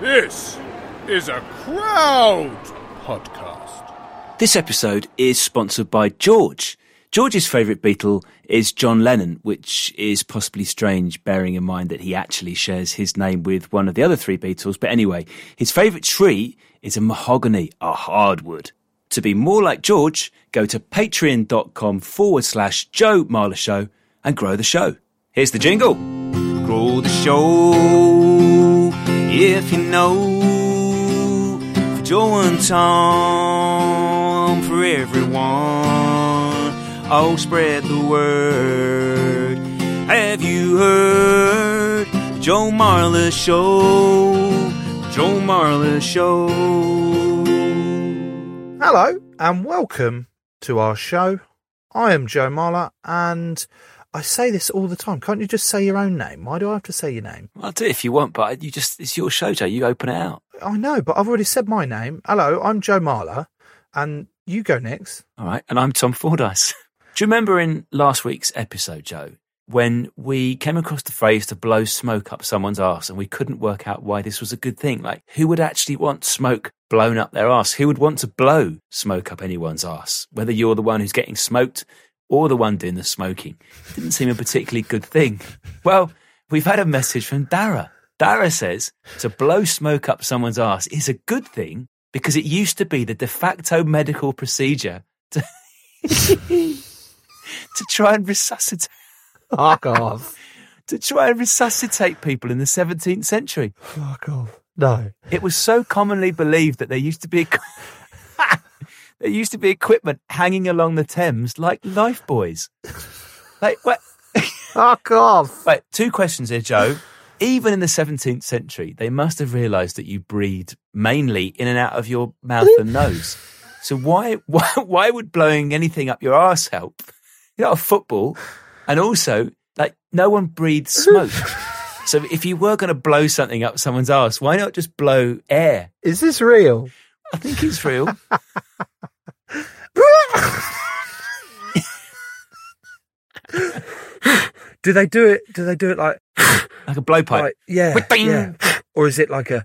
This is a crowd podcast. This episode is sponsored by George. George's favourite Beatle is John Lennon, which is possibly strange, bearing in mind that he actually shares his name with one of the other three Beatles. But anyway, his favourite tree is a mahogany, a hardwood. To be more like George, go to patreon.com forward slash Joe Marler Show and grow the show. Here's the jingle. Grow the show if you know for Joe and Tom for everyone. Oh, spread the word. Have you heard the Joe Marler Show? Joe Marler Show. Hello and welcome to our show. I am Joe Marler and I say this all the time. Can't you just say your own name? Why do I have to say your name? I'll do it if you want, but you just, it's your show, Joe. You open it out. I know, but I've already said my name. Hello, I'm Joe Marler and you go next. All right. And I'm Tom Fordyce. Do you remember in last week's episode, Joe, when we came across the phrase to blow smoke up someone's arse and we couldn't work out why this was a good thing? Like, who would actually want smoke blown up their arse? Who would want to blow smoke up anyone's arse? Whether you're the one who's getting smoked or the one doing the smoking. Didn't seem a particularly good thing. Well, we've had a message from Dara. Dara says to blow smoke up someone's arse is a good thing because it used to be the de facto medical procedure to, to try and resuscitate Fuck off. to try and resuscitate people in the 17th century. Fuck off. No. It was so commonly believed that there used to be there used to be equipment hanging along the Thames like life buoys. Like what? Fuck oh, off. Wait, two questions here, Joe. Even in the 17th century, they must have realised that you breathe mainly in and out of your mouth and nose. So why, why, why would blowing anything up your ass help? You're not a football, and also, like, no one breathes smoke. so if you were going to blow something up someone's ass, why not just blow air? Is this real? I think it's real. do they do it? Do they do it like, like a blowpipe. like yeah, yeah? Or is it like a,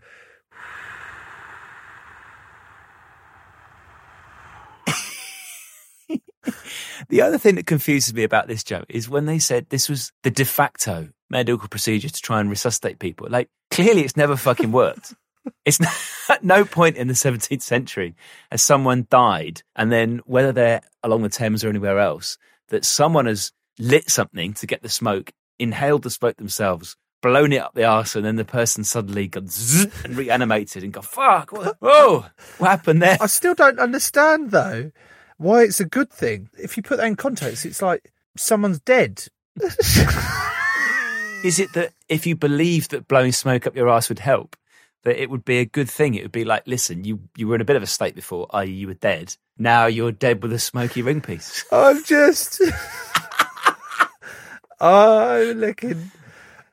The other thing that confuses me about this, Joe, is when they said this was the de facto medical procedure to try and resuscitate people. Like, clearly it's never fucking worked. It's at no point in the 17th century has someone died, and then whether they're along the Thames or anywhere else, that someone has lit something to get the smoke, inhaled the smoke themselves, blown it up the arse, and then the person suddenly got zzz and reanimated and got fuck. What, whoa, what happened there? I still don't understand though why it's a good thing. If you put that in context, it's like someone's dead. Is it that if you believed that blowing smoke up your ass would help, that it would be a good thing? It would be like, listen, you, you were in a bit of a state before, i.e., you were dead. Now you're dead with a smoky ring piece. I'm just. I'm looking.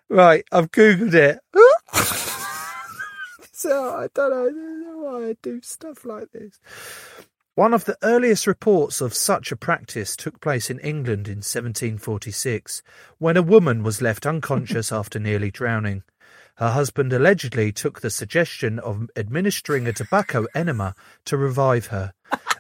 Right, I've googled it. so I don't know, I don't know why I do stuff like this. One of the earliest reports of such a practice took place in England in 1746, when a woman was left unconscious after nearly drowning. Her husband allegedly took the suggestion of administering a tobacco enema to revive her,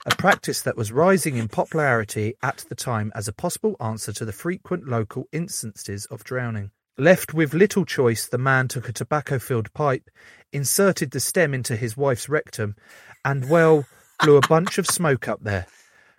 a practice that was rising in popularity at the time as a possible answer to the frequent local instances of drowning. Left with little choice, the man took a tobacco filled pipe, inserted the stem into his wife's rectum, and, well, blew a bunch of smoke up there.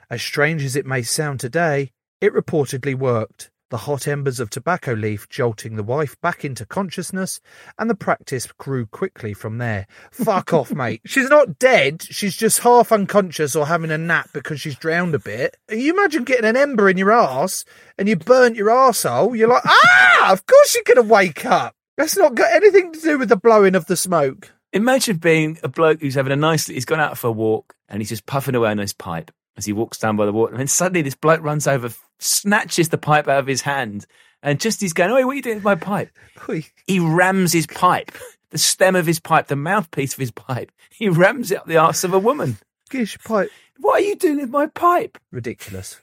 As strange as it may sound today, it reportedly worked. The hot embers of tobacco leaf jolting the wife back into consciousness, and the practice grew quickly from there. Fuck off, mate. She's not dead. She's just half unconscious or having a nap because she's drowned a bit. You imagine getting an ember in your arse and you burnt your arsehole. You're like, ah, of course you're going to wake up. That's not got anything to do with the blowing of the smoke. Imagine being a bloke who's having a nice, he's gone out for a walk and he's just puffing away on his pipe as he walks down by the water. And then suddenly this bloke runs over, snatches the pipe out of his hand, and just he's going, Oh, what are you doing with my pipe? He rams his pipe, the stem of his pipe, the mouthpiece of his pipe. He rams it up the arse of a woman. Gish pipe. What are you doing with my pipe? Ridiculous.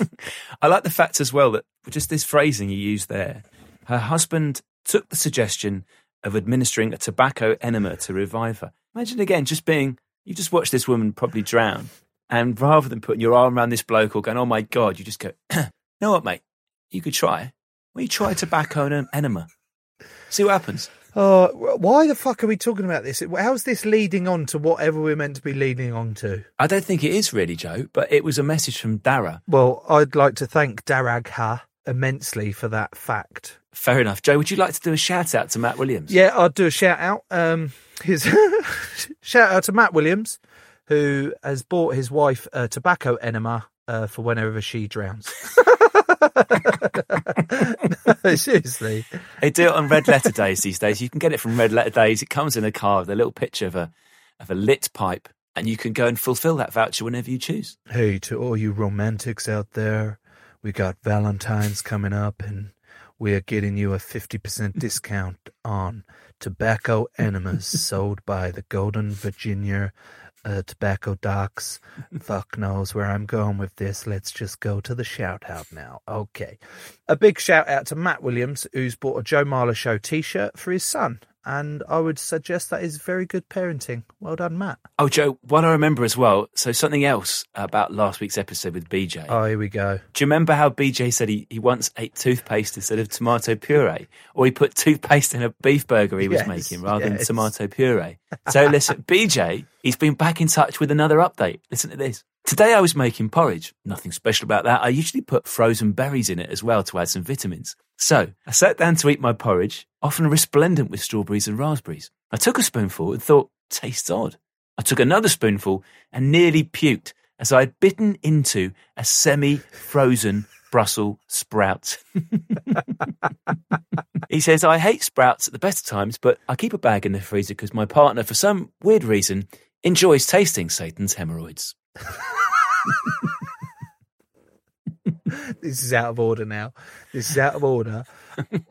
I like the fact as well that just this phrasing you used there. Her husband took the suggestion of administering a tobacco enema to revive her. Imagine again, just being, you just watch this woman probably drown, and rather than putting your arm around this bloke or going, oh my God, you just go, know what, mate? You could try. Well, you try tobacco and an enema. See what happens. Oh, why the fuck are we talking about this? How's this leading on to whatever we're meant to be leading on to? I don't think it is really, Joe, but it was a message from Dara. Well, I'd like to thank Daragha immensely for that fact. Fair enough. Joe, would you like to do a shout out to Matt Williams? Yeah, I'll do a shout out. Um, his shout out to Matt Williams, who has bought his wife a tobacco enema uh, for whenever she drowns. no, seriously. They do it on red letter days these days. You can get it from red letter days. It comes in a car with a little picture of a of a lit pipe, and you can go and fulfil that voucher whenever you choose. Hey, to all you romantics out there, we got Valentine's coming up, and we are getting you a 50% discount on tobacco enemas sold by the Golden Virginia uh, Tobacco Docks. Fuck knows where I'm going with this. Let's just go to the shout out now. Okay. A big shout out to Matt Williams, who's bought a Joe Marler Show t shirt for his son. And I would suggest that is very good parenting. Well done, Matt. Oh, Joe, what I remember as well. So something else about last week's episode with BJ. Oh, here we go. Do you remember how BJ said he, he once ate toothpaste instead of tomato puree? Or he put toothpaste in a beef burger he was Yes, making rather than tomato puree? So listen, BJ, he's been back in touch with another update. Listen to this. Today I was making porridge. Nothing special about that. I usually put frozen berries in it as well to add some vitamins. So I sat down to eat my porridge, often resplendent with strawberries and raspberries. I took a spoonful and thought, tastes odd. I took another spoonful and nearly puked as I had bitten into a semi frozen Brussels sprout. he says, I hate sprouts at the best of times, but I keep a bag in the freezer because my partner, for some weird reason, enjoys tasting Satan's hemorrhoids. this is out of order now. This is out of order.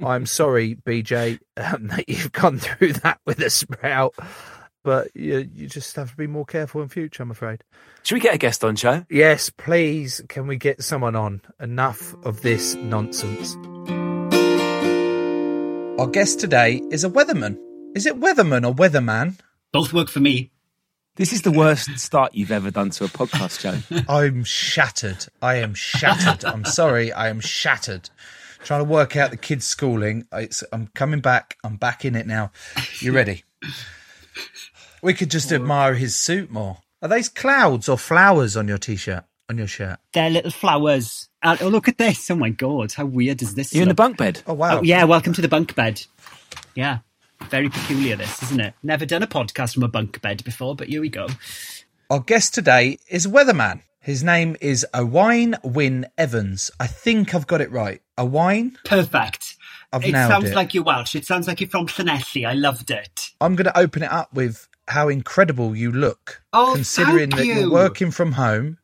I'm sorry, BJ, um, that you've gone through that with a sprout, but you, you just have to be more careful in future, I'm afraid. Should we get a guest on, Joe? Yes, please, can we get someone on? Enough of this nonsense. Our guest today is a weatherman. Is it weatherman or weatherman? Both work for me. This is the worst start you've ever done to a podcast, Joe. I'm shattered. I am shattered. I'm sorry. I am shattered. Trying to work out the kids' schooling. It's, I'm coming back. I'm back in it now. You ready? We could just admire his suit more. Are those clouds or flowers on your t-shirt? On your shirt? They're little flowers. And, oh, look at this. Oh my god, how weird is this? You're in the bunk bed. Oh wow! Oh, yeah, welcome to the bunk bed. Yeah. Very peculiar, this, isn't it? Never done a podcast from a bunk bed before, but here we go. Our guest today is a weatherman. His name is Owain Wynne Evans. I think I've got it right. Owain. Perfect. I've it nailed sounds it. like you're Welsh. It sounds like you're from Llanelli. I loved it. I'm going to open it up with how incredible you look. Oh, considering that you're working from home.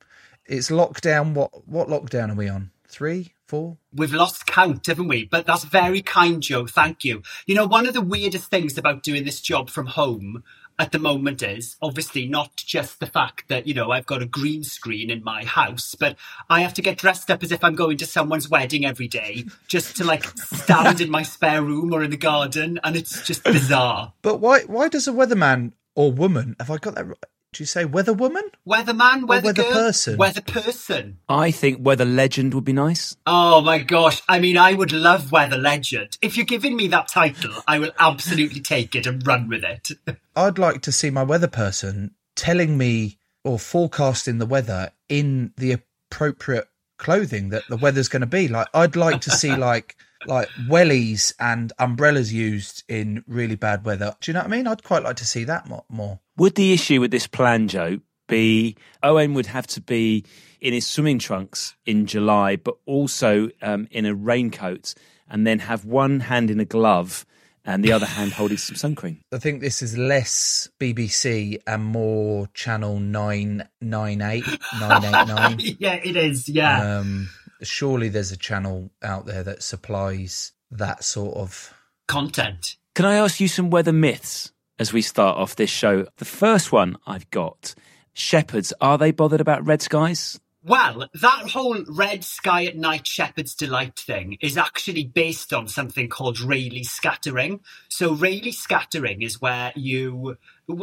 It's lockdown. What what lockdown are we on? Three, four? We've lost count, haven't we? But that's very kind, Joe. Thank you. You know, one of the weirdest things about doing this job from home at the moment is obviously not just the fact that, you know, I've got a green screen in my house, but I have to get dressed up as if I'm going to someone's wedding every day just to like stand in my spare room or in the garden. And it's just bizarre. But why why does a weatherman or woman? Have I got that right? Do you say weather woman? Weatherman, weather, weather girl, person. weather person. I think weather legend would be nice. Oh my gosh. I mean, I would love Weather Legend. If you're giving me that title, I will absolutely take it and run with it. I'd like to see my weather person telling me or forecasting the weather in the appropriate clothing that the weather's going to be. Like I'd like to see like like wellies and umbrellas used in really bad weather. Do you know what I mean? I'd quite like to see that more. Would the issue with this plan, Joe, be Owain would have to be in his swimming trunks in July, but also um, in a raincoat, and then have one hand in a glove and the other hand holding some sun cream. I think this is less BBC and more Channel 998, 989. yeah, it is. Yeah. Um, surely there's a channel out there that supplies that sort of. Content. Can I ask you some weather myths as we start off this show? The first one I've got shepherds, are they bothered about red skies? Well, that whole red sky at night shepherd's delight thing is actually based on something called Rayleigh scattering. So Rayleigh scattering is where you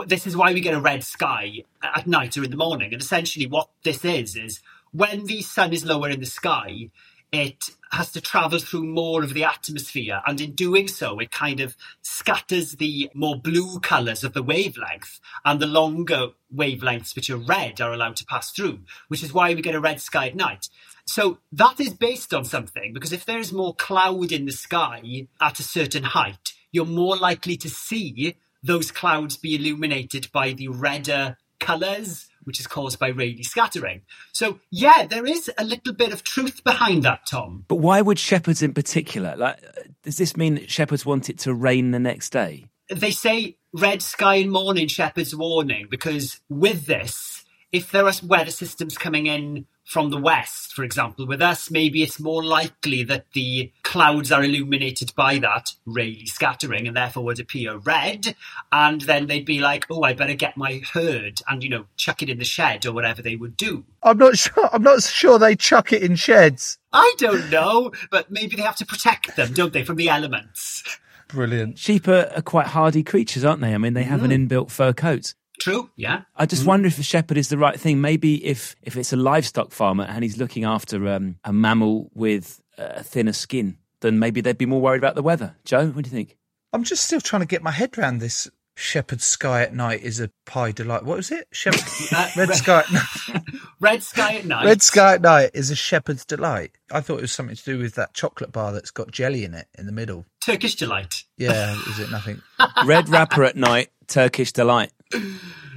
this is why we get a red sky at night or in the morning. And essentially what this is is when the sun is lower in the sky, it has to travel through more of the atmosphere. And in doing so, it kind of scatters the more blue colours of the wavelength and the longer wavelengths, which are red, are allowed to pass through, which is why we get a red sky at night. So that is based on something because if there is more cloud in the sky at a certain height, you're more likely to see those clouds be illuminated by the redder colours which is caused by Rayleigh scattering. So, yeah, there is a little bit of truth behind that, Tom. But why would shepherds in particular? Like, does this mean that shepherds want it to rain the next day? They say red sky and morning, shepherd's warning, because with this, if there are weather systems coming in from the west, for example, with us, maybe it's more likely that the clouds are illuminated by that Rayleigh scattering and therefore would appear red. And then they'd be like, oh, I better get my herd and, you know, chuck it in the shed or whatever they would do. I'm not sure. I'm not sure they chuck it in sheds. I don't know, but maybe they have to protect them, don't they, from the elements? Brilliant. Sheep are, are quite hardy creatures, aren't they? I mean, they have an mm. inbuilt fur coat. True, yeah. I just wonder if a shepherd is the right thing. Maybe if, if it's a livestock farmer and he's looking after um, a mammal with a thinner skin, then maybe they'd be more worried about the weather. Joe, what do you think? I'm just still trying to get my head around this. Shepherd's sky at night is a pie delight. What was it? Shepherd, Uh, red red- sky. At night. Red sky at night. Red sky at night is a shepherd's delight. I thought it was something to do with that chocolate bar that's got jelly in it in the middle. Turkish delight. Yeah, is it nothing? Red wrapper at night, Turkish delight.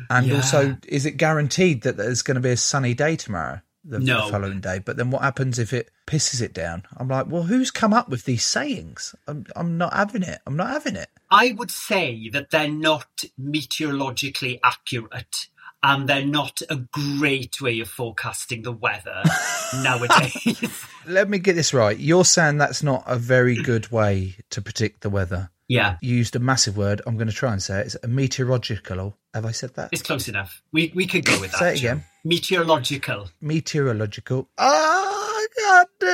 And Yeah. also, is it guaranteed that there's going to be a sunny day tomorrow, the, the following day? But then what happens if it pisses it down? I'm like, well, who's come up with these sayings? I'm, I'm not having it. I'm not having it. I would say that they're not meteorologically accurate and they're not a great way of forecasting the weather nowadays. Let me get this right. You're saying that's not a very good way to predict the weather. Yeah, You used a massive word. I'm going to try and say it. It's a meteorological. Have I said that? it's close enough. We we could go with that. Say it again. Meteorological. Meteorological. Oh, I can't do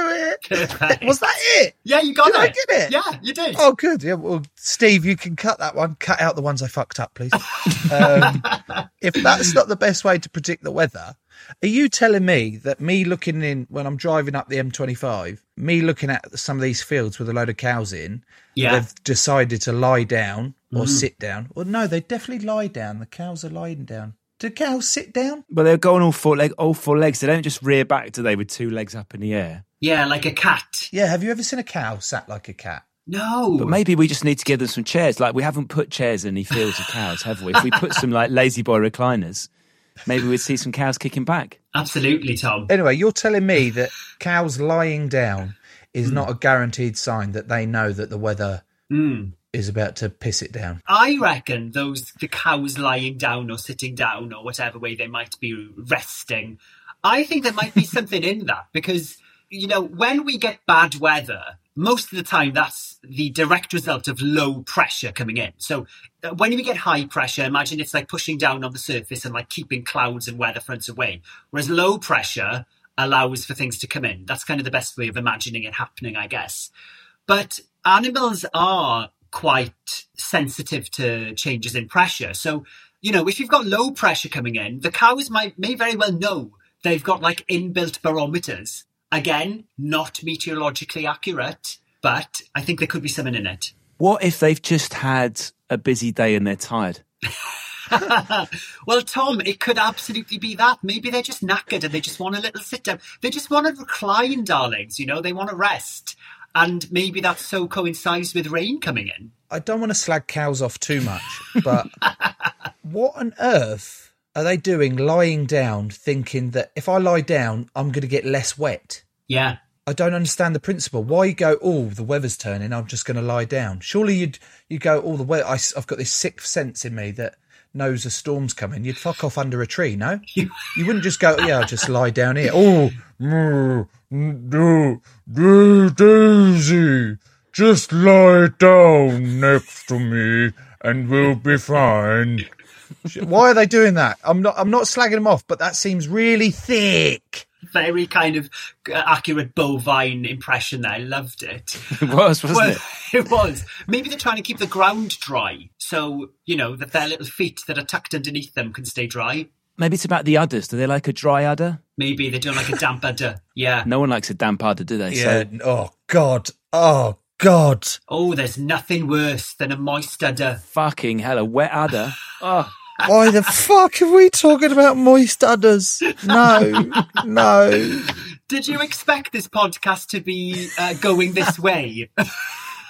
it. Was that it? Yeah, you got Did it. I get it? Yeah, you did. Oh, good. Yeah. Well, Steve, you can cut that one. Cut out the ones I fucked up, please. Um, if that's not the best way to predict the weather, are you telling me that me looking in when I'm driving up the M25, me looking at some of these fields with a load of cows in, Yeah. they've decided to lie down or Mm. sit down? Well, no, they definitely lie down. The cows are lying down. Do cows sit down? But they're going all four leg, all four legs. They don't just rear back, do they, with two legs up in the air? Yeah, like a cat. Yeah. Have you ever seen a cow sat like a cat? No. But maybe we just need to give them some chairs. Like we haven't put chairs in any fields of cows, have we? If we put some like lazy boy recliners, maybe we'd see some cows kicking back. Absolutely, Tom. Anyway, you're telling me that cows lying down is Hmm. not a guaranteed sign that they know that the weather Mm. is about to piss it down. I reckon those the cows lying down or sitting down or whatever way they might be resting. I think there might be something in that because you know when we get bad weather, most of the time that's the direct result of low pressure coming in. So uh, when we get high pressure, imagine it's like pushing down on the surface and like keeping clouds and weather fronts away. Whereas low pressure allows for things to come in. That's kind of the best way of imagining it happening, I guess. But animals are quite sensitive to changes in pressure. So, you know, if you've got low pressure coming in, the cows might may very well know they've got like inbuilt barometers. Again, not meteorologically accurate, but I think there could be something in it. What if they've just had a busy day and they're tired? well, Tom, it could absolutely be that. Maybe they're just knackered and they just want a little sit down. They just want to recline, darlings. You know, they want to rest. And maybe that so coincides with rain coming in. I don't want to slag cows off too much, but what on earth are they doing lying down thinking that if I lie down, I'm going to get less wet? Yeah. I don't understand the principle. Why you go? Oh, the weather's turning. I'm just going to lie down. Surely you'd you go. Oh, the weather. I, have got this sixth sense in me that knows a storm's coming. You'd fuck off under a tree. No, you wouldn't just go. Yeah, I'll just lie down here. Oh, do, Daisy, just lie down next to me, and we'll be fine. Why are they doing that? I'm not. I'm not slagging them off, but that seems really thick. Very kind of uh, accurate bovine impression there. I loved it. It was, wasn't Well, it? it was. Maybe they're trying to keep the ground dry, so you know that their little feet that are tucked underneath them can stay dry. Maybe it's about the udders. Do they like a dry udder? Maybe they don't like a damp udder. Yeah. No one likes a damp udder, do they? Yeah. So Oh God. Oh God. Oh, there's nothing worse than a moist udder. fucking hell, a wet udder. Oh, Why the fuck are we talking about moist udders? No, no. Did you expect this podcast to be uh, going this way?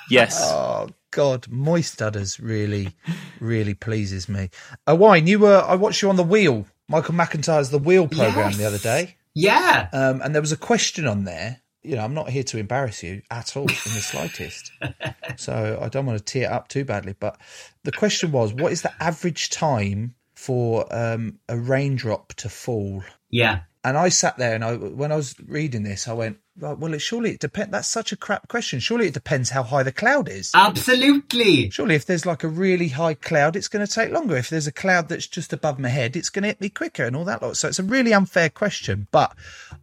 yes. Oh God, moist udders really, really pleases me. Uh, wine, you were. I watched you on the wheel, Michael McIntyre's the wheel program Yes. the other day, yeah. um, and there was a question on there. You know, I'm not here to embarrass you at all in the slightest, so I don't want to tear it up too badly. But the question was, what is the average time for um, a raindrop to fall? Yeah. And I sat there and I, when I was reading this, I went, "Right, well, it, surely it depends. That's such a crap question. Surely it depends how high the cloud is. Absolutely. Surely if there's like a really high cloud, it's going to take longer. If there's a cloud that's just above my head, it's going to hit me quicker and all that lot. So it's a really unfair question. But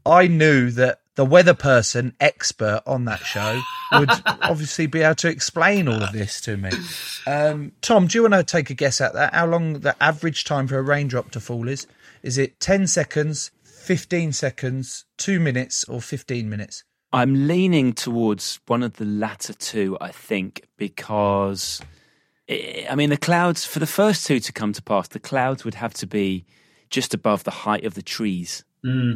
I knew that the weather person expert on that show would obviously be able to explain all of this to me. Um, Tom, do you want to take a guess at that? How long the average time for a raindrop to fall is? Is it 10 seconds, 15 seconds, two minutes, or 15 minutes? I'm leaning towards one of the latter two, I think, because eh, I mean the clouds for the first two to come to pass, the clouds would have to be just above the height of the trees,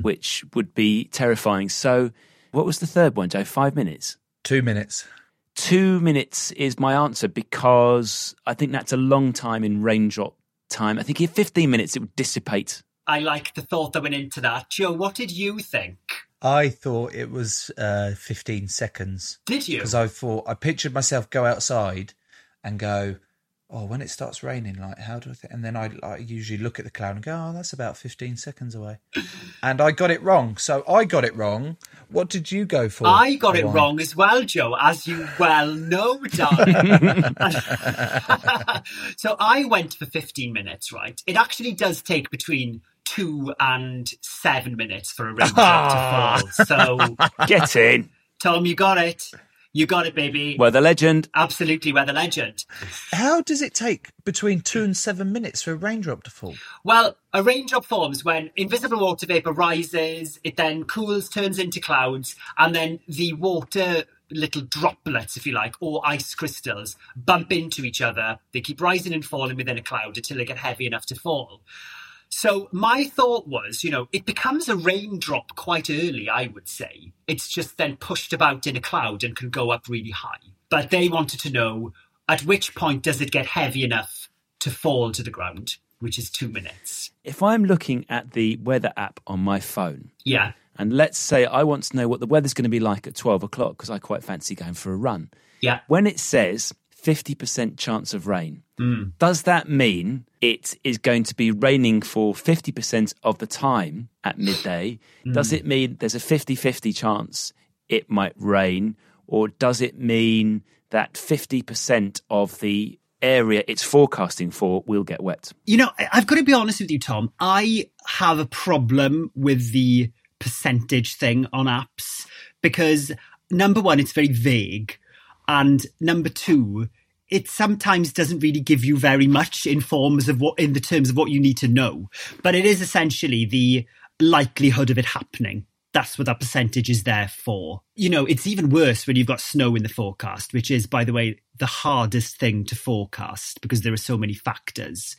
which would be terrifying. So, what was the third one, Joe? Five minutes. Two minutes. Two minutes is my answer because I think that's a long time in raindrop time. I think in 15 minutes it would dissipate. I like the thought that went into that. Joe, what did you think? I thought it was uh, 15 seconds. Did you? because I thought I pictured myself go outside and go, oh, when it starts raining, like how do I think? And then I, I usually look at the cloud and go, oh, that's about fifteen seconds away, and I got it wrong. So I got it wrong. What did you go for? I got it Ryan? wrong as well, Joe, as you well know, darling. so I went for 15 minutes, right? It actually does take between two and seven minutes for a raindrop to ah. fall. So, Get in. Tell Tom, you got it. You got it, baby. Well, the legend. Absolutely, we're the legend. How does it take between two and seven minutes for a raindrop to fall? Well, a raindrop forms when invisible water vapor rises, it then cools, turns into clouds, and then the water little droplets, if you like, or ice crystals bump into each other. They keep rising and falling within a cloud until they get heavy enough to fall. So my thought was, you know, it becomes a raindrop quite early, I would say. It's just then pushed about in a cloud and can go up really high. But they wanted to know at which point does it get heavy enough to fall to the ground, which is two minutes. If I'm looking at the weather app on my phone, Yeah. and let's say I want to know what the weather's going to be like at 12 o'clock because I quite fancy going for a run. Yeah. When it says 50% chance of rain, mm. does that mean it is going to be raining for 50% of the time at midday? Mm. Does it mean there's a 50 50 chance it might rain? Or does it mean that 50% of the area it's forecasting for will get wet? You know, I've got to be honest with you, Tom. I have a problem with the percentage thing on apps because number one, it's very vague. And number two, it sometimes doesn't really give you very much in forms of what, in the terms of what you need to know. But it is essentially the likelihood of it happening. That's what that percentage is there for. You know, it's even worse when you've got snow in the forecast, which is, by the way, the hardest thing to forecast because there are so many factors.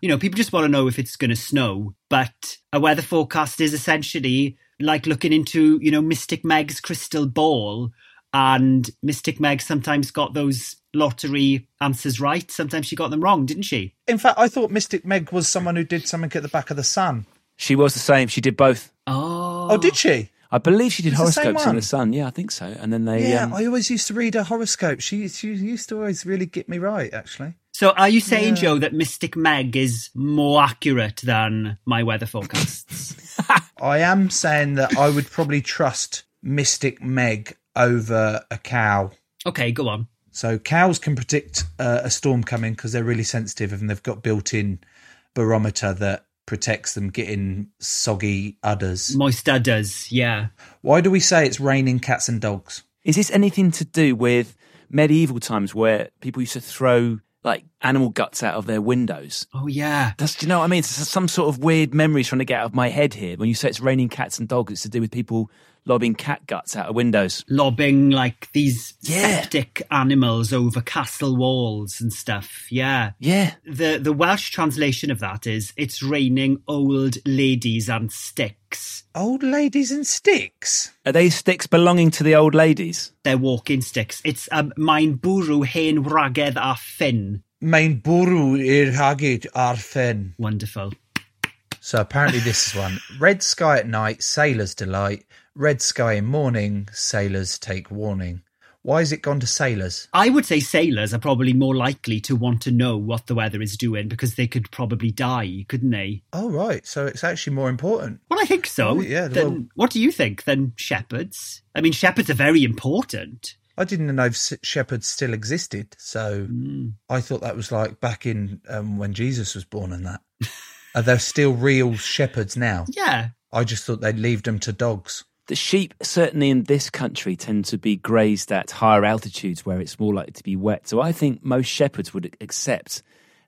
You know, people just want to know if it's going to snow, but a weather forecast is essentially like looking into, you know, Mystic Meg's crystal ball. And Mystic Meg sometimes got those lottery answers right. Sometimes she got them wrong, didn't she? In fact, I thought Mystic Meg was someone who did something at the back of the sun. She was the same. She did both. Oh. Oh, did she? I believe she did It's the horoscopes in one. the Sun. Yeah, I think so. And then they. Yeah, um, I always used to read her horoscope. She she used to always really get me right, actually. So are you saying, Yeah. Joe, that Mystic Meg is more accurate than my weather forecasts? I am saying that I would probably trust Mystic Meg over a cow. okay, go on. So cows can predict uh, a storm coming because they're really sensitive and they've got built-in barometer that protects them getting soggy udders. Moist udders, yeah. Why do we say it's raining cats and dogs? Is this anything to do with medieval times where people used to throw like animal guts out of their windows? Oh, yeah. That's, do you know what I mean? It's some sort of weird memories trying to get out of my head here. When you say it's raining cats and dogs, it's to do with people lobbing cat guts out of windows. Lobbing like these Yeah. septic animals over castle walls and stuff. Yeah. Yeah. The the Welsh translation of that is it's raining old ladies and sticks. Old ladies and sticks. Are they sticks belonging to the old ladies? They're walking sticks. It's um, mae'n bwrw hen wragedd a ffyn. Mae'n bwrw i'r hagyd ar ffen. Wonderful. So apparently this is one. Red sky at night, sailors delight. Red sky in morning, sailors take warning. Why has it gone to sailors? I would say sailors are probably more likely to want to know what the weather is doing because they could probably die, couldn't they? Oh right, so it's actually more important. Well, I think so. Yeah, Then well- what do you think? Then shepherds? I mean, shepherds are very important. I didn't know if shepherds still existed, so I thought that was like back in um, when Jesus was born and that. Are there still real shepherds now? Yeah. I just thought they'd leave them to dogs. The sheep, certainly in this country, tend to be grazed at higher altitudes where it's more likely to be wet. So I think most shepherds would accept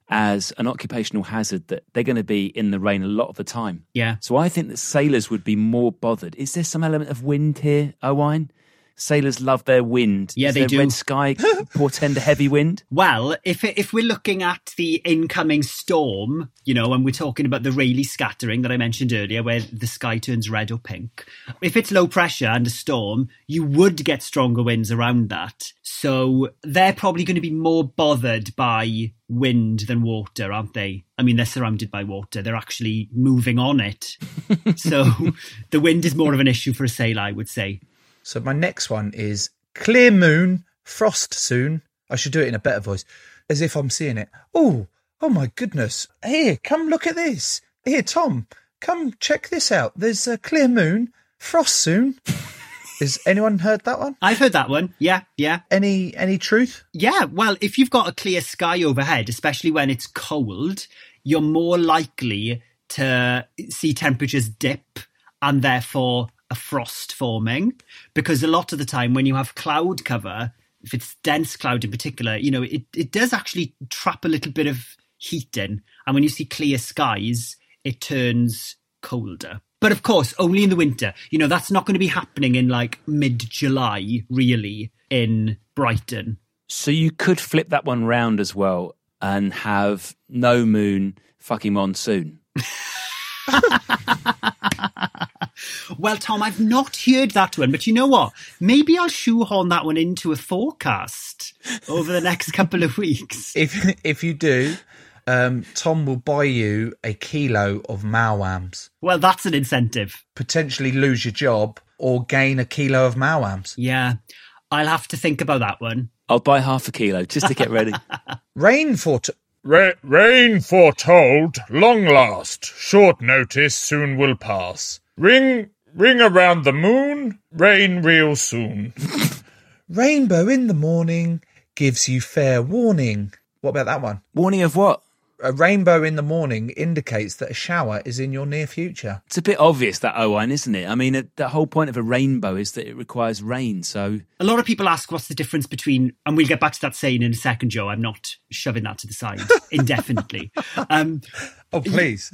as an occupational hazard that they're going to be in the rain a lot of the time. Yeah. So I think that sailors would be more bothered. Is there some element of wind here, Owain? Sailors love their wind. Yeah, Does they do. Red sky portend a heavy wind. Well, if if we're looking at the incoming storm, you know, and we're talking about the Rayleigh scattering that I mentioned earlier, where the sky turns red or pink, if it's low pressure and a storm, you would get stronger winds around that. So they're probably going to be more bothered by wind than water, aren't they? I mean, they're surrounded by water; they're actually moving on it. so the wind is more of an issue for a sailor, I would say. So my next one is clear moon, frost soon. I should do it in a better voice, as if I'm seeing it. Oh, oh my goodness! Here, come look at this. Here, Tom, come check this out. There's a clear moon, frost soon. Has anyone heard that one? I've heard that one. Yeah, yeah. Any any truth? Yeah, well, if you've got a clear sky overhead, especially when it's cold, you're more likely to see temperatures dip and therefore a frost forming. Because a lot of the time, when you have cloud cover, if it's dense cloud in particular, you know, it, it does actually trap a little bit of heat in. And when you see clear skies, it turns colder. But of course, only in the winter. You know, that's not going to be happening in like mid July, really, in Brighton. So you could flip that one round as well and have no moon, fucking monsoon. Well, Tom, I've not heard that one, but you know what? Maybe I'll shoehorn that one into a forecast over the next couple of weeks. If if you do, um, Tom will buy you a kilo of malwams. Well, that's an incentive. Potentially lose your job or gain a kilo of malwams. Yeah, I'll have to think about that one. I'll buy half a kilo just to get ready. Rain fort. Ra- rain foretold, long last, short notice soon will pass. Ring, ring around the moon, rain real soon. Rainbow in the morning gives you fair warning. What about that one? Warning of what? A rainbow in the morning indicates that a shower is in your near future. It's a bit obvious that Owain, isn't it? I mean, uh, the whole point of a rainbow is that it requires rain. So A lot of people ask what's the difference between, and we'll get back to that saying in a second, Joe. I'm not shoving that to the side indefinitely. Um, Oh, please.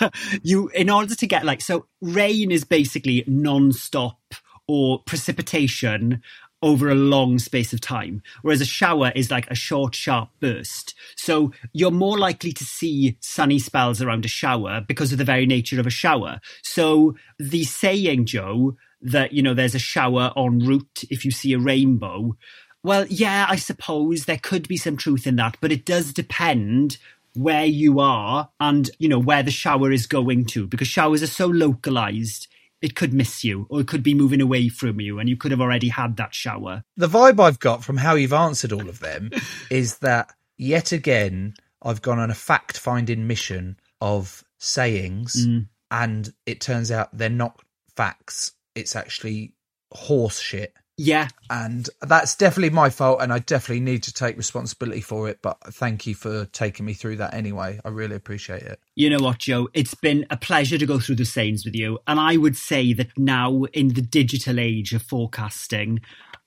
you in order to get like so rain is basically non-stop or precipitation over a long space of time whereas a shower is like a short sharp burst. So you're more likely to see sunny spells around a shower because of the very nature of a shower. So the saying joe that you know there's a shower en route if you see a rainbow well yeah i suppose there could be some truth in that but it does depend where you are and you know where the shower is going to because showers are so localized it could miss you or it could be moving away from you and you could have already had that shower. The vibe I've got from how you've answered all of them is that yet again I've gone on a fact finding mission of sayings, mm. and it turns out they're not facts. It's actually horse shit. Yeah, And that's definitely my fault, and I definitely need to take responsibility for it. But thank you for taking me through that anyway. I really appreciate it. You know what, Joe? It's been a pleasure to go through the sayings with you. And I would say that now, in the digital age of forecasting,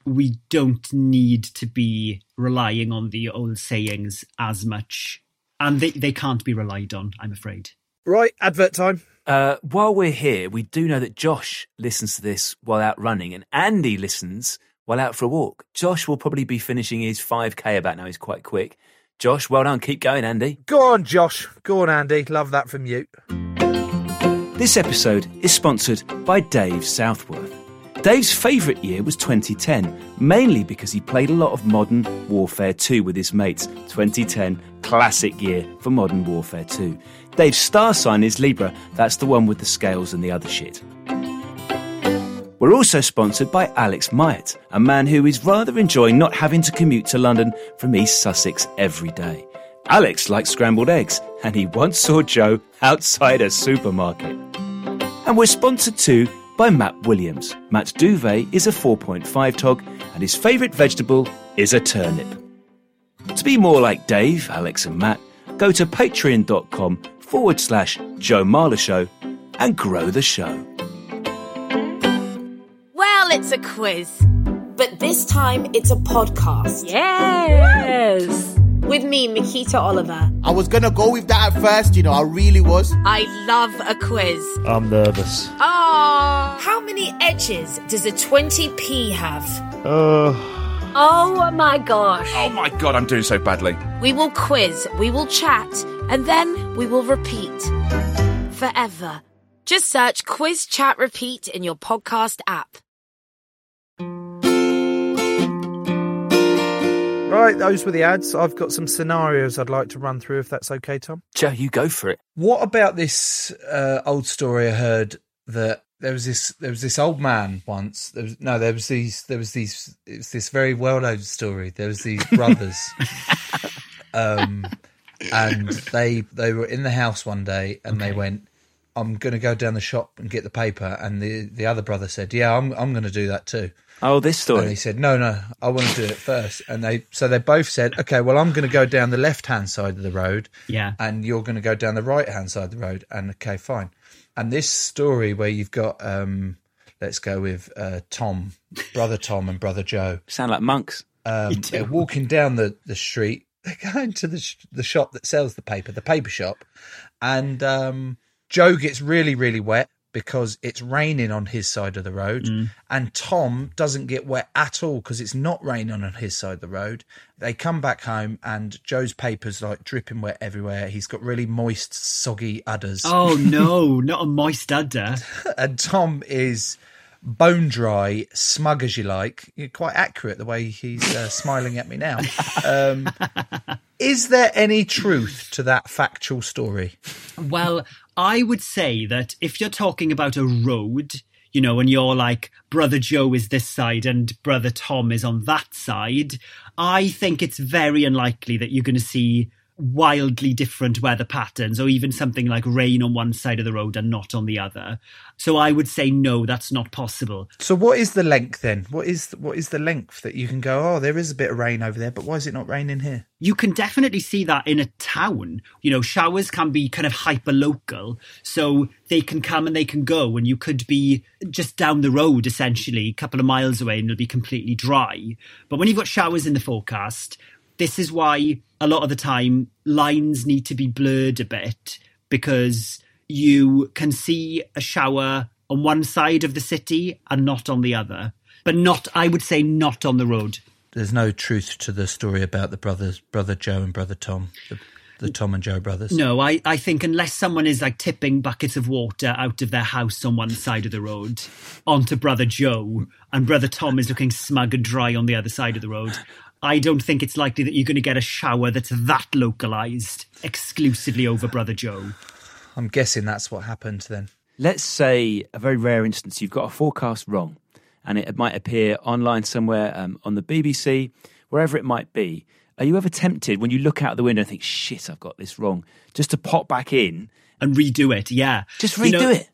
we don't need to be relying on the old sayings as much. And they, they can't be relied on, I'm afraid. Right, advert time. Uh, while we're here, we do know that Josh listens to this while out running, and Andy listens while out for a walk. Josh will probably be finishing his 5k about now. He's quite quick. Josh, well done. Keep going, Andy. Go on, Josh. Go on, Andy. Love that from you. This episode is sponsored by Dave Southworth. Dave's favourite year was 2010, mainly because he played a lot of Modern Warfare 2 with his mates. 2010, classic year for Modern Warfare 2. Dave's star sign is Libra, that's the one with the scales and the other shit. We're also sponsored by Alex Myatt, a man who is rather enjoying not having to commute to London from East Sussex every day. Alex likes scrambled eggs, and he once saw Joe outside a supermarket. And we're sponsored too by Matt Williams. Matt Duvet is a 4.5 tog, and his favourite vegetable is a turnip. To be more like Dave, Alex, and Matt, go to patreon.com forward slash Joe Marler Show and grow the show. Well, it's a quiz. But this time it's a podcast. Yes. With me, Makita Oliver. I was gonna go with that at first, you know, I really was. I love a quiz. I'm nervous. Ah, how many edges does a 20p have? Uh, Oh my gosh. Oh my god, I'm doing so badly. We will quiz, we will chat, and then we will repeat. Forever. Just search Quiz Chat Repeat in your podcast app. Right, those were the ads. I've got some scenarios I'd like to run through, if that's okay, Tom. Joe, you go for it. What about this uh, old story I heard that there was this there was this old man once. There was no, there was these there was these it was this very well known story. There was these brothers, um, and they they were in the house one day and they went, "I'm going to go down the shop and get the paper." And the the other brother said, "Yeah, I'm I'm going to do that too." Oh, this story. And he said, "No, no, I want to do it first. And they so they both said, "Okay, well, I'm going to go down the left hand side of the road." Yeah. and you're going to go down the right hand side of the road. And okay, fine. And this story where you've got, um, let's go with uh, Tom, brother Tom, and brother Joe. Sound like monks. Um, they're walking down the, the street. They're going to the sh- the shop that sells the paper, the paper shop, and um, Joe gets really really wet because it's raining on his side of the road, and Tom doesn't get wet at all because it's not raining on his side of the road. They come back home, and Joe's paper's like dripping wet everywhere. He's got really moist, soggy udders, Oh no, not a moist udder. and Tom is bone dry, smug as you like. You're quite accurate the way he's uh, smiling at me now. Um, is there any truth to that factual story? Well, I would say that if you're talking about a road, you know, and you're like, Brother Joe is this side and Brother Tom is on that side, I think it's very unlikely that you're going to see wildly different weather patterns or even something like rain on one side of the road and not on the other. So I would say no, that's not possible. So, what is the length then? What is what is the length that you can go? Oh, there is a bit of rain over there, but why is it not raining here? you can definitely see that in a town. You know, showers can be kind of hyper local, so they can come and they can go, and you could be just down the road, essentially, a couple of miles away, and it'll be completely dry. But when you've got showers in the forecast, this is why a lot of the time lines need to be blurred a bit because you can see a shower on one side of the city and not on the other. But not, I would say, not on the road. There's no truth to the story about the brothers, brother Joe and brother Tom, the, the Tom and Joe brothers. No, I, I think unless someone is like tipping buckets of water out of their house on one side of the road onto Brother Joe, and Brother Tom is looking smug and dry on the other side of the road, I don't think it's likely that you're going to get a shower that's that localized exclusively over Brother Joe. I'm guessing that's what happened then. let's say a very rare instance, you've got a forecast wrong, and it might appear online somewhere um, on the BBC, wherever it might be. Are you ever tempted when you look out the window and think, "Shit, I've got this wrong," just to pop back in and redo it. Yeah, just You redo know, it?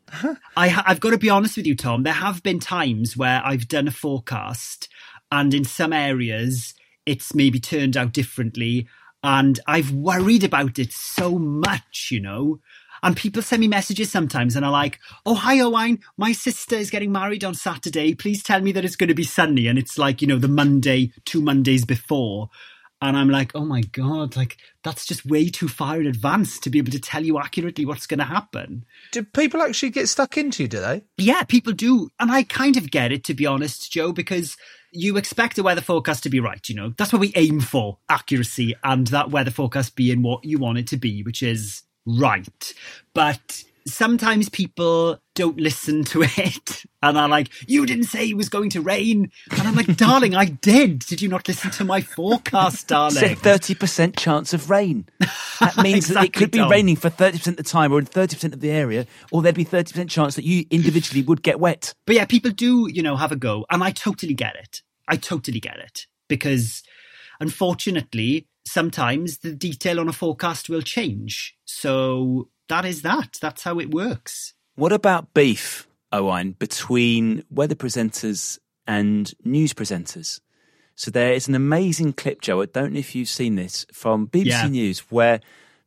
I ha- I've got to be honest with you, Tom. There have been times where I've done a forecast, and in some areas it's maybe turned out differently, and I've worried about it so much, you know. And people send me messages sometimes and are like, Oh, hi, Owain. My sister is getting married on Saturday. Please tell me that it's going to be sunny. And it's like, you know, the Monday, two Mondays before. And I'm like, oh my God, like that's just way too far in advance to be able to tell you accurately what's going to happen. Do people actually get stuck into you, do they? Yeah, people do. And I kind of get it, to be honest, Joe, because you expect a weather forecast to be right, you know. That's what we aim for accuracy and that weather forecast being what you want it to be, which is right. But sometimes people don't listen to it and are like, you didn't say it was going to rain. And I'm like, darling, I did. Did you not listen to my forecast, darling? Said thirty percent chance of rain. That means that it could be Tom. raining for thirty percent of the time, or in thirty percent of the area, or there'd be thirty percent chance that you individually would get wet. But yeah, people do, you know, have a go. And I totally get it. I totally get it. Because unfortunately, sometimes the detail on a forecast will change. So that is that. That's how it works. What about beef, Owain, between weather presenters and news presenters? So there is an amazing clip, Joe. I don't know if you've seen this from BBC Yeah. News, where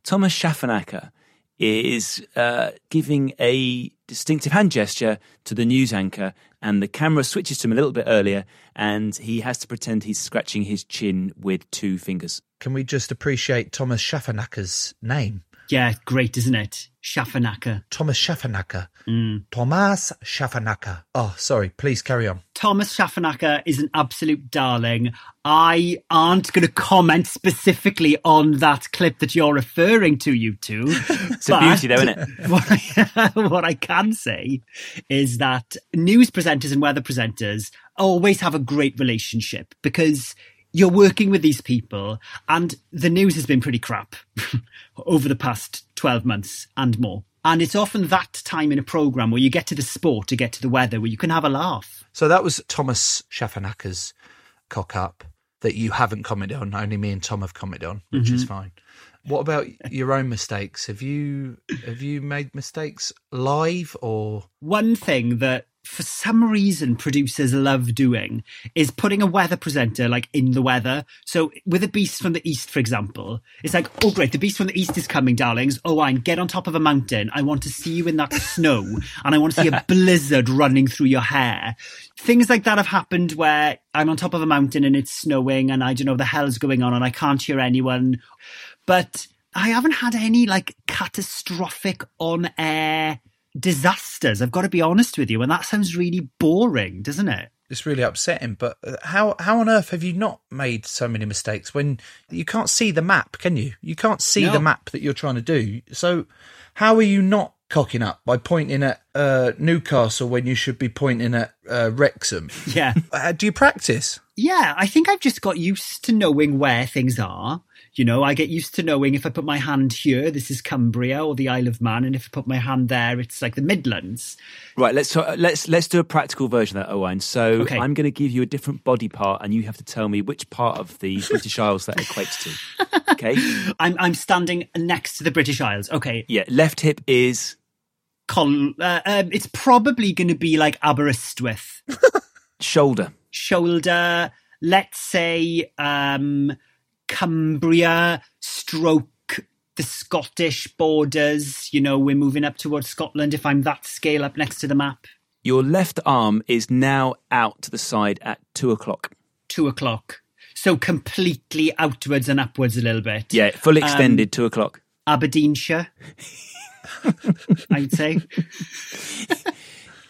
Thomas Schafernaker is uh, giving a distinctive hand gesture to the news anchor, and the camera switches to him a little bit earlier, and he has to pretend he's scratching his chin with two fingers. Can we just appreciate Thomas Schafernaker's name? Yeah, great, isn't it? Schafernaker. Thomas Schafernaker. Mm. Thomas Schafernaker. Oh, sorry. Please carry on. Thomas Schafernaker is an absolute darling. I aren't going to comment specifically on that clip that you're referring to, you two. It's a beauty, though, isn't it? what I, what I can say is that news presenters and weather presenters always have a great relationship because you're working with these people and the news has been pretty crap over the past 12 months and more. And it's often that time in a program where you get to the sport to get to the weather where you can have a laugh. So that was Thomas Schafernaker's cock up that you haven't commented on. Only me and Tom have commented on, which is mm-hmm. fine. What about your own mistakes? Have you have you made mistakes live or one thing that for some reason producers love doing is putting a weather presenter like in the weather. So with a beast from the east, for example, it's like, oh great, the beast from the east is coming, darlings. Oh, I get on top of a mountain. I want to see you in that snow and I want to see a blizzard running through your hair. Things like that have happened where I'm on top of a mountain and it's snowing and I don't know the hell's going on and I can't hear anyone. But I haven't had any like catastrophic on air disasters. I've got to be honest with you, and that sounds really boring, doesn't it? it's really upsetting? But uh, how how on earth have you not made so many mistakes when you can't see the map? Can you? You can't see No. the map that you're trying to do. So how are you not cocking up by pointing at uh, Newcastle when you should be pointing at uh, Wrexham? Yeah. Uh, do you practice? Yeah, I think I've just got used to knowing where things are. You know, I get used to knowing if I put my hand here, this is Cumbria or the Isle of Man, and if I put my hand there, it's like the Midlands. Right, let's so, let's let's do a practical version of that, Owain. So Okay. I'm going to give you a different body part, and you have to tell me which part of the British Isles that equates to. Okay? I'm I'm standing next to the British Isles. Okay, Yeah, left hip is Col- uh, um, it's probably going to be like Aberystwyth. shoulder. shoulder, let's say um, Cumbria, stroke the Scottish borders. You know, we're moving up towards Scotland if I'm that scale up next to the map. Your left arm is now out to the side at two o'clock. Two o'clock. So completely outwards and upwards a little bit. Yeah, full um, extended two o'clock. Aberdeenshire, I'd say.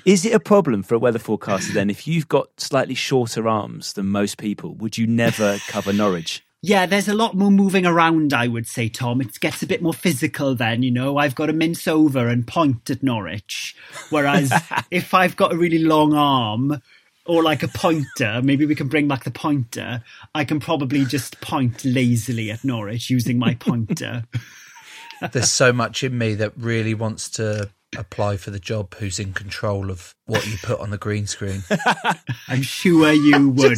Is it a problem for a weather forecaster then if you've got slightly shorter arms than most people? Would you never cover Norwich? Yeah, there's a lot more moving around, I would say, Tom. It gets a bit more physical then, you know. I've got to mince over and point at Norwich. Whereas if I've got a really long arm or like a pointer, maybe we can bring back the pointer, I can probably just point lazily at Norwich using my pointer. There's so much in me that really wants to apply for the job who's in control of what you put on the green screen. I'm sure you would.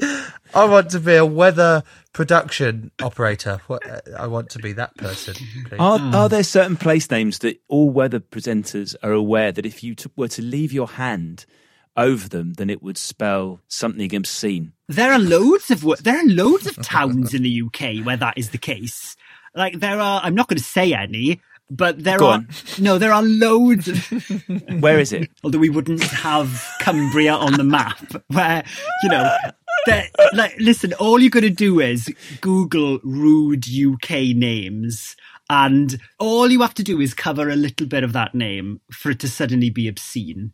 I want to be a weather production operator. Uh, I want to be that person. Are, are there certain place names that all weather presenters are aware that if you t- were to leave your hand over them, then it would spell something obscene? There are loads of there are loads of towns in the UK where that is the case. Like there are, I'm not going to say any, but there Go are on. no, there are loads. Of, Where is it? although we wouldn't have Cumbria on the map, where you know. There- Like, listen, all you're going to do is Google rude UK names, and all you have to do is cover a little bit of that name for it to suddenly be obscene.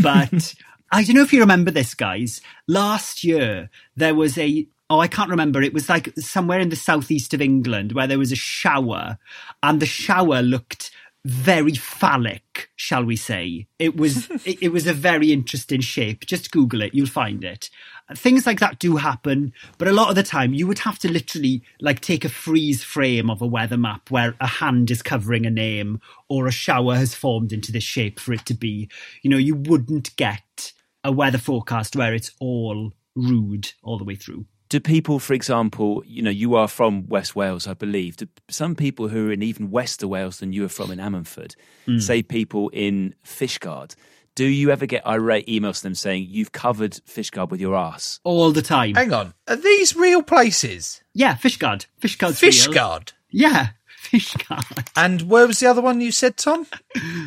But I don't know if you remember this, guys. Last year, there was a oh, I can't remember. It was like somewhere in the southeast of England where there was a shower, and the shower looked very phallic, shall we say? It was it, it was a very interesting shape. Just Google it, you'll find it. Things like that do happen, but a lot of the time you would have to literally like take a freeze frame of a weather map where a hand is covering a name or a shower has formed into this shape for it to be. You know, you wouldn't get a weather forecast where it's all rude all the way through. Do people, for example, you know, you are from West Wales, I believe. Do some people who are in even Wester Wales than you are from in Ammanford, say people in Fishguard, do you ever get irate emails to them saying you've covered Fishguard with your ass? All the time. Hang on, are these real places? Yeah, Fishguard. Fishguard's real. Fishguard. Yeah, Fishguard. And where was the other one you said, Tom?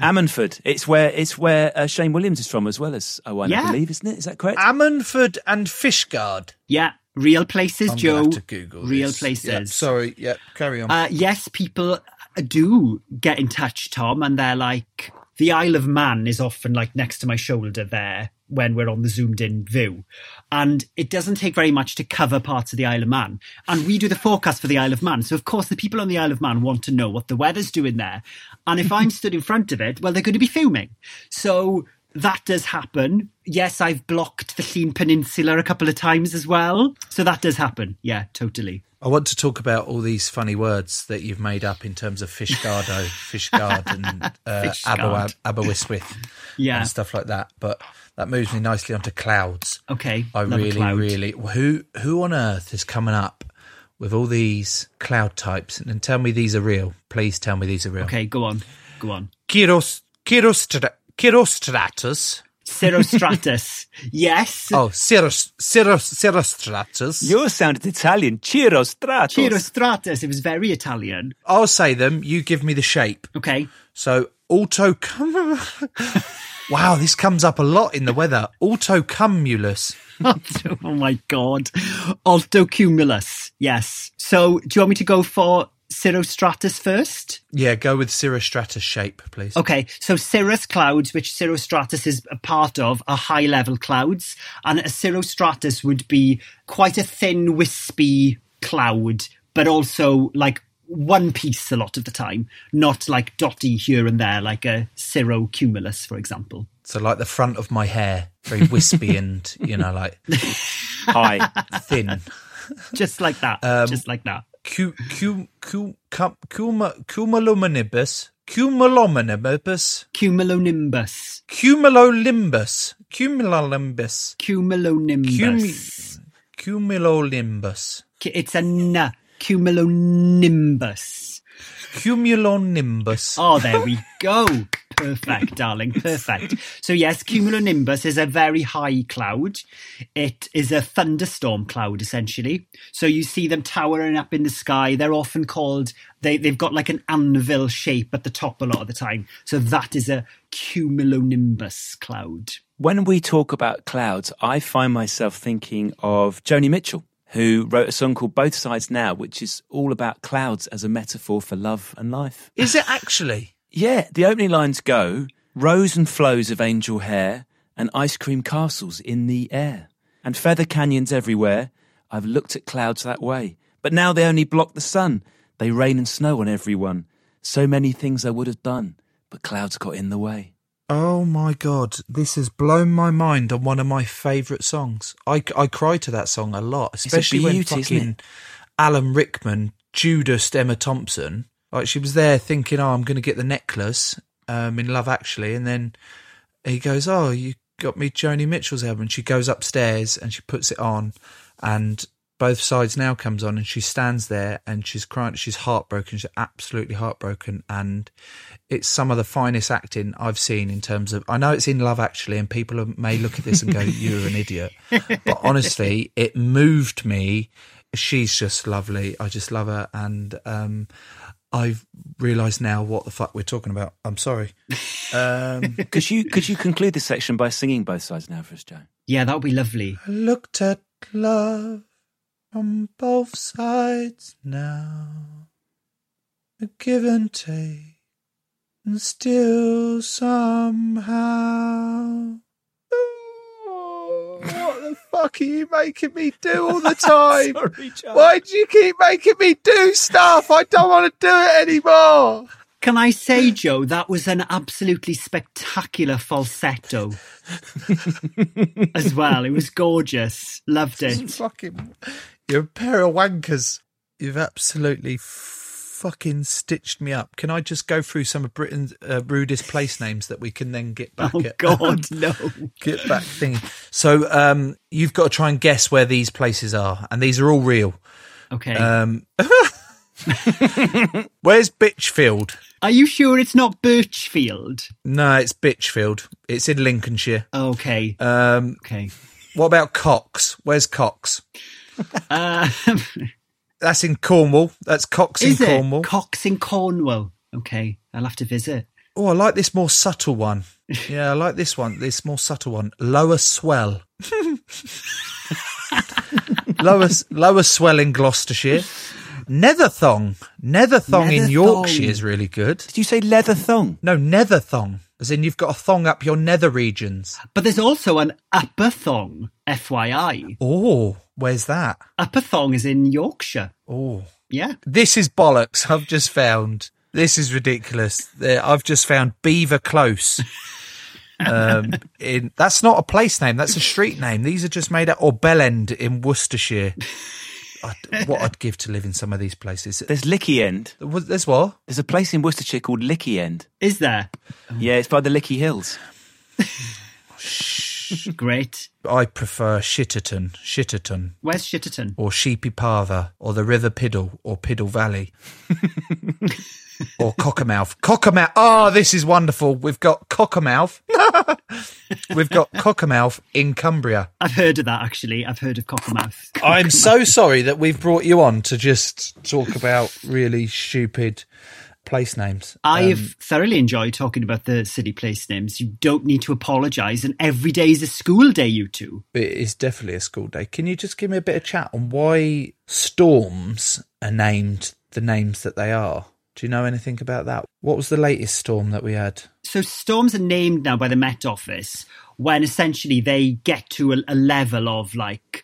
Ammanford. It's where it's where uh, Shane Williams is from as well as Owain, Yeah. I believe, isn't it? Is that correct? Ammanford and Fishguard. Yeah, real places, I'm Joe. have to Google real this. places. Yeah, sorry, yeah, carry on. Uh, yes, people do get in touch, Tom, and they're like, the Isle of Man is often like next to my shoulder there when we're on the zoomed in view. And it doesn't take very much to cover parts of the Isle of Man. And we do the forecast for the Isle of Man. So, of course, the people on the Isle of Man want to know what the weather's doing there. And if I'm stood in front of it, well, they're going to be fuming. So, that does happen. Yes, I've blocked the Llyn Peninsula a couple of times as well. So, that does happen. Yeah, totally. I want to talk about all these funny words that you've made up in terms of Fishgardo, Fishguard, and uh, Fishguard. Aber- Aberystwyth Yeah. and stuff like that. But that moves me nicely onto clouds. Okay. I really, cloud. really. Who who on earth is coming up with all these cloud types? And then tell me these are real. Please tell me these are real. Okay, go on. Go on. Kiros, Kirostra, Kirostratus. Cirrostratus. yes. Oh, Cirros, Cirros, Cirrostratus. Yours sounded Italian. Chiro Stratos. Cirrostratus. It was very Italian. I'll say them. You give me the shape. Okay. So auto. wow, this comes up a lot in the weather. Autocumulus. oh my god. Altocumulus. Yes. So, do you want me to go for cirrostratus first? Yeah, go with cirrostratus shape, please. Okay, so cirrus clouds, which cirrostratus is a part of, are high level clouds, and a cirrostratus would be quite a thin, wispy cloud, but also like one piece a lot of the time, not like dotty here and there, like a cirrocumulus, for example. So, like the front of my hair, very wispy and you know, like high, thin. Just like that. Um, just like that. Cu, cu, cu, cum, cuma, cumulonimbus. Cumulonimbus. Cumulonimbus. Cumulonimbus. Cum, cumulolimbus. Cu- It's a n. Cumulonimbus. Cumulonimbus. Oh, there we go. Perfect, darling. Perfect. So yes, cumulonimbus is a very high cloud. It is a thunderstorm cloud, essentially. So you see them towering up in the sky. They're often called, they, they've got like an anvil shape at the top a lot of the time. So that is a cumulonimbus cloud. When we talk about clouds, I find myself thinking of Joni Mitchell, who wrote a song called Both Sides Now, which is all about clouds as a metaphor for love and life. Is it actually? Yeah, the opening lines go rows and flows of angel hair and ice cream castles in the air and feather canyons everywhere. I've looked at clouds that way, but now they only block the sun. They rain and snow on everyone. So many things I would have done, but clouds got in the way. Oh my god, this has blown my mind on one of my favourite songs. I, I cry to that song a lot, a especially when beauty, isn't fucking Alan Rickman, Judas Emma Thompson. Like she was there thinking, "Oh, I'm going to get the necklace." Um, in Love Actually, and then he goes, "Oh, you got me Joni Mitchell's album." And she goes upstairs and she puts it on, and both sides now comes on, and she stands there and she's crying. She's heartbroken. She's absolutely heartbroken, and it's some of the finest acting I've seen in terms of. I know it's in Love Actually, and people may look at this and go, "You're an idiot," but honestly, it moved me. She's just lovely. I just love her, and um, I've realised now what the fuck we're talking about. I'm sorry. Um, Could you could you conclude this section by singing both sides now for us, Joe? Yeah, that would be lovely. I looked at love from both sides now. A give and take, and still somehow. What the fuck are you making me do all the time? Sorry, Why do you keep making me do stuff? I don't want to do it anymore. Can I say, Joe, that was an absolutely spectacular falsetto as well. It was gorgeous. Loved it. fucking, you're a pair of wankers. You've absolutely fucking stitched me up. Can I just go through some of Britain's uh, rudest place names that we can then get back Oh, at? God, no. get back thing. So um, you've got to try and guess where these places are, and these are all real. Okay. Um, where's Bitchfield? Are you sure it's not Birchfield? No, it's Bitchfield. It's in Lincolnshire. Okay. Um, okay. What about Cox? Where's Cox? Uh, That's in Cornwall. That's Cox in is it? Cornwall. Cox in Cornwall. Okay. I'll have to visit. Oh, I like this more subtle one. Yeah, I like this one. This more subtle one. Lower Swell. lower Lower Swell in Gloucestershire. Netherthong. Netherthong in Netherthong. Yorkshire is really good. Did you say leather thong? No, Netherthong. As in you've got a thong up your nether regions. But there's also an upper thong, FYI. Oh, where's that? Upper thong is in Yorkshire. Oh. Yeah. This is bollocks. I've just found. This is ridiculous. I've just found Beaver Close. um, in that's not a place name. That's a street name. These are just made up. Or Bellend in Worcestershire. I'd, what I'd give to live in some of these places. There's Lickey End. There's what? There's a place in Worcestershire called Lickey End. Is there? Yeah, it's by the Lickey Hills. Great. I prefer Shitterton, Shitterton, Where's Shitterton? or Sheepy Parva, or the River Piddle, or Piddle Valley, or Cockermouth. Cockermouth. Oh, this is wonderful. We've got Cockermouth. We've got Cockermouth in Cumbria. I've heard of that actually. I've heard of Cockermouth. I'm so sorry that we've brought you on to just talk about really stupid place names. I've Um, thoroughly enjoyed talking about the city place names. You don't need to apologise, and every day is a school day, you two. it is definitely a school day. Can you just give me a bit of chat on why storms are named the names that they are? Do you know anything about that? What was the latest storm that we had? So storms are named now by the Met Office when essentially they get to a, a level of like,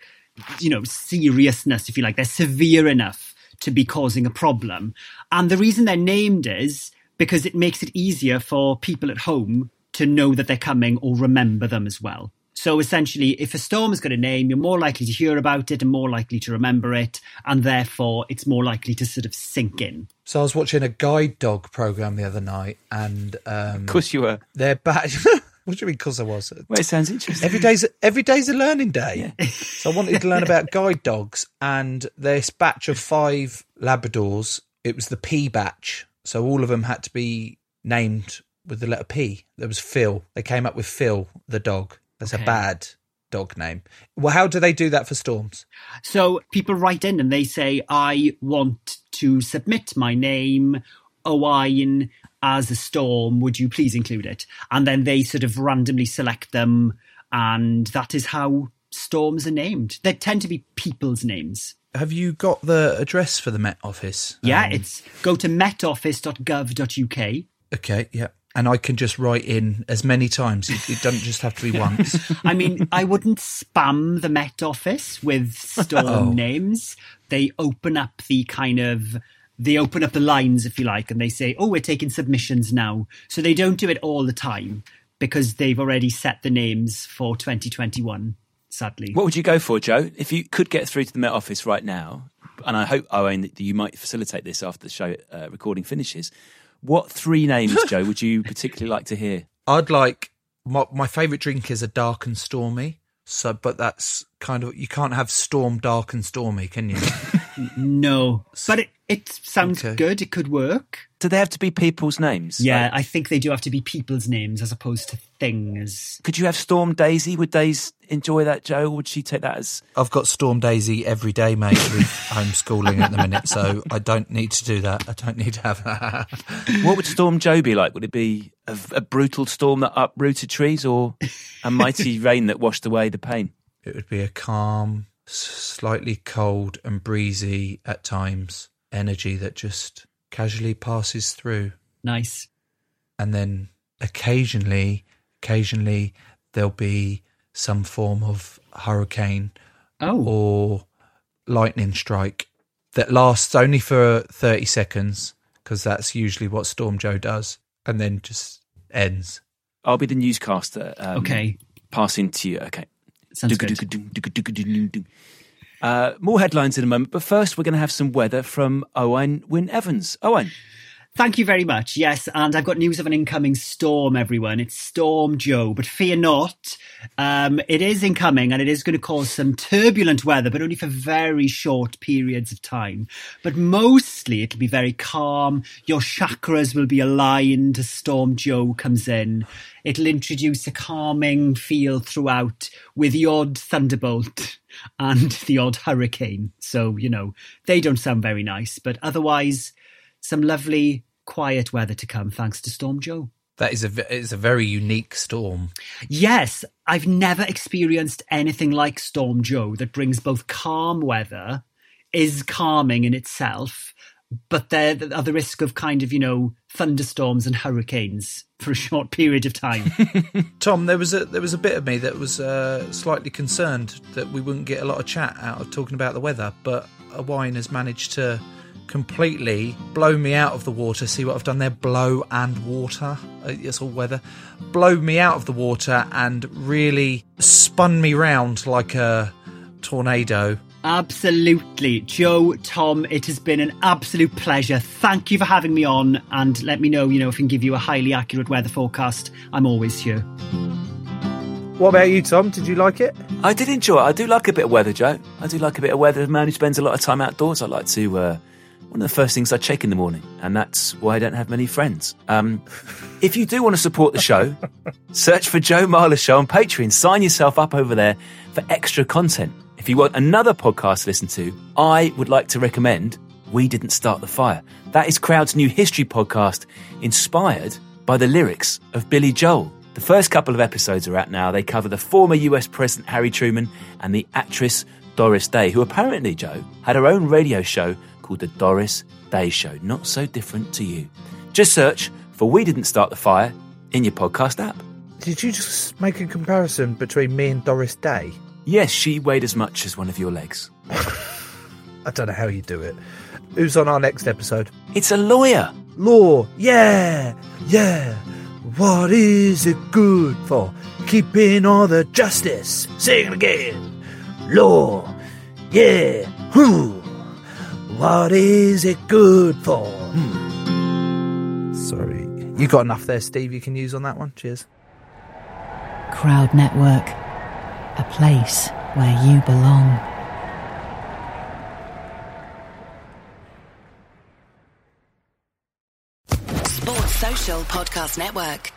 you know, seriousness, if you like. They're severe enough to be causing a problem. And the reason they're named is because it makes it easier for people at home to know that they're coming or remember them as well. So essentially, if a storm has got a name, you're more likely to hear about it and more likely to remember it, and therefore it's more likely to sort of sink in. So I was watching a guide dog program the other night, and um, Of course you were. they're back. what do you mean? Because I was. Well, it sounds interesting. Every day's every day's a learning day. So I wanted to learn about guide dogs, and this batch of five Labradors. It was the P batch, so all of them had to be named with the letter P. There was Phil. They came up with Phil, the dog. That's Okay. a bad dog name. Well, how do they do that for storms? So people write in and they say, I want to submit my name, Owain, as a storm. Would you please include it? And then they sort of randomly select them. And that is how storms are named. They tend to be people's names. Have you got the address for the Met Office? Yeah, Um, it's go to metoffice.gov.uk. okay. Yeah, and I can just write in as many times. It, it doesn't just have to be once. I mean, I wouldn't spam the Met Office with storm Oh. names. They open up the kind of they open up the lines, if you like, and they say, "Oh, we're taking submissions now." So they don't do it all the time because they've already set the names for 2021. Sadly, What would you go for, Joe? If you could get through to the Met Office right now, and I hope Owain that you might facilitate this after the show uh, recording finishes. What three names, Joe, would you particularly like to hear? I'd like my, my favourite drink is a dark and stormy. So, but that's kind of you can't have storm, dark and stormy, can you? No, but it, it sounds Okay. good. It could work. Do they have to be people's names? Yeah, Like, I think they do have to be people's names as opposed to things. could you have Storm Daisy? Would Daisy enjoy that, Joe? Or would she take that as I've got Storm Daisy every day, mate, with homeschooling at the minute, so I don't need to do that. I don't need to have that. What would Storm Joe be like? Would it be a, a brutal storm that uprooted trees or a mighty rain that washed away the pain? It would be a calm, slightly cold and breezy at times energy that just casually passes through. Nice. And then occasionally, occasionally there'll be some form of hurricane Oh, or lightning strike that lasts only for 30 seconds because that's usually what Storm Joe does and then just ends. I'll be the newscaster. Um, okay. Passing to you. Okay. Sounds good. Uh, more headlines in a moment, but first we're going to have some weather from Owain Wyn Evans. Owain, Thank you very much. Yes, and I've got news of an incoming storm, everyone. It's Storm Joe, but fear not. Um, it is incoming and it is going to cause some turbulent weather, but only for very short periods of time. But mostly it'll be very calm. Your chakras will be aligned as Storm Joe comes in. It'll introduce a calming feel throughout with the odd thunderbolt and the odd hurricane. So, you know, they don't sound very nice, but otherwise, some lovely quiet weather to come thanks to Storm Joe. That is a, ve- it's a very unique storm. Yes, I've never experienced anything like Storm Joe that brings both calm weather, is calming in itself, but there are the risk of kind of, you know, thunderstorms and hurricanes for a short period of time. Tom, there was a there was a bit of me that was uh, slightly concerned that we wouldn't get a lot of chat out of talking about the weather, but Owain has managed to completely blow me out of the water. See what I've done there? Blow and water. Uh, It's all weather. Blow me out of the water and really spun me round like a tornado. Absolutely. Joe, Tom, it has been an absolute pleasure. Thank you for having me on and let me know, you know, if I can give you a highly accurate weather forecast. I'm always here. What about you, Tom? Did you like it? I did enjoy it. I do like a bit of weather, Joe. I do like a bit of weather. As a man who spends a lot of time outdoors, I like to. Uh, one of the first things I check in the morning, and that's why I don't have many friends. Um, if you do want to support the show, search for Joe Marler Show on Patreon. Sign yourself up over there for extra content. If you want another podcast to listen to, I would like to recommend We Didn't Start the Fire. That is Crowd's new history podcast inspired by the lyrics of Billy Joel. The first couple of episodes are out now. They cover the former US President Harry Truman and the actress Doris Day, who apparently, Joe, had her own radio show called The Doris Day Show. Not so different to you. Just search for We Didn't Start the Fire in your podcast app. Did you just make a comparison between me and Doris Day? Yes, she weighed as much as one of your legs. I don't know how you do it. Who's on our next episode? It's a lawyer. Law, yeah, yeah. What is it good for? Keeping all the justice. Sing it again. Law, yeah, who? What is it good for? Hmm. Sorry. You got enough there, Steve, you can use on that one? Cheers. Crowd Network, a place where you belong. Sports Social Podcast Network.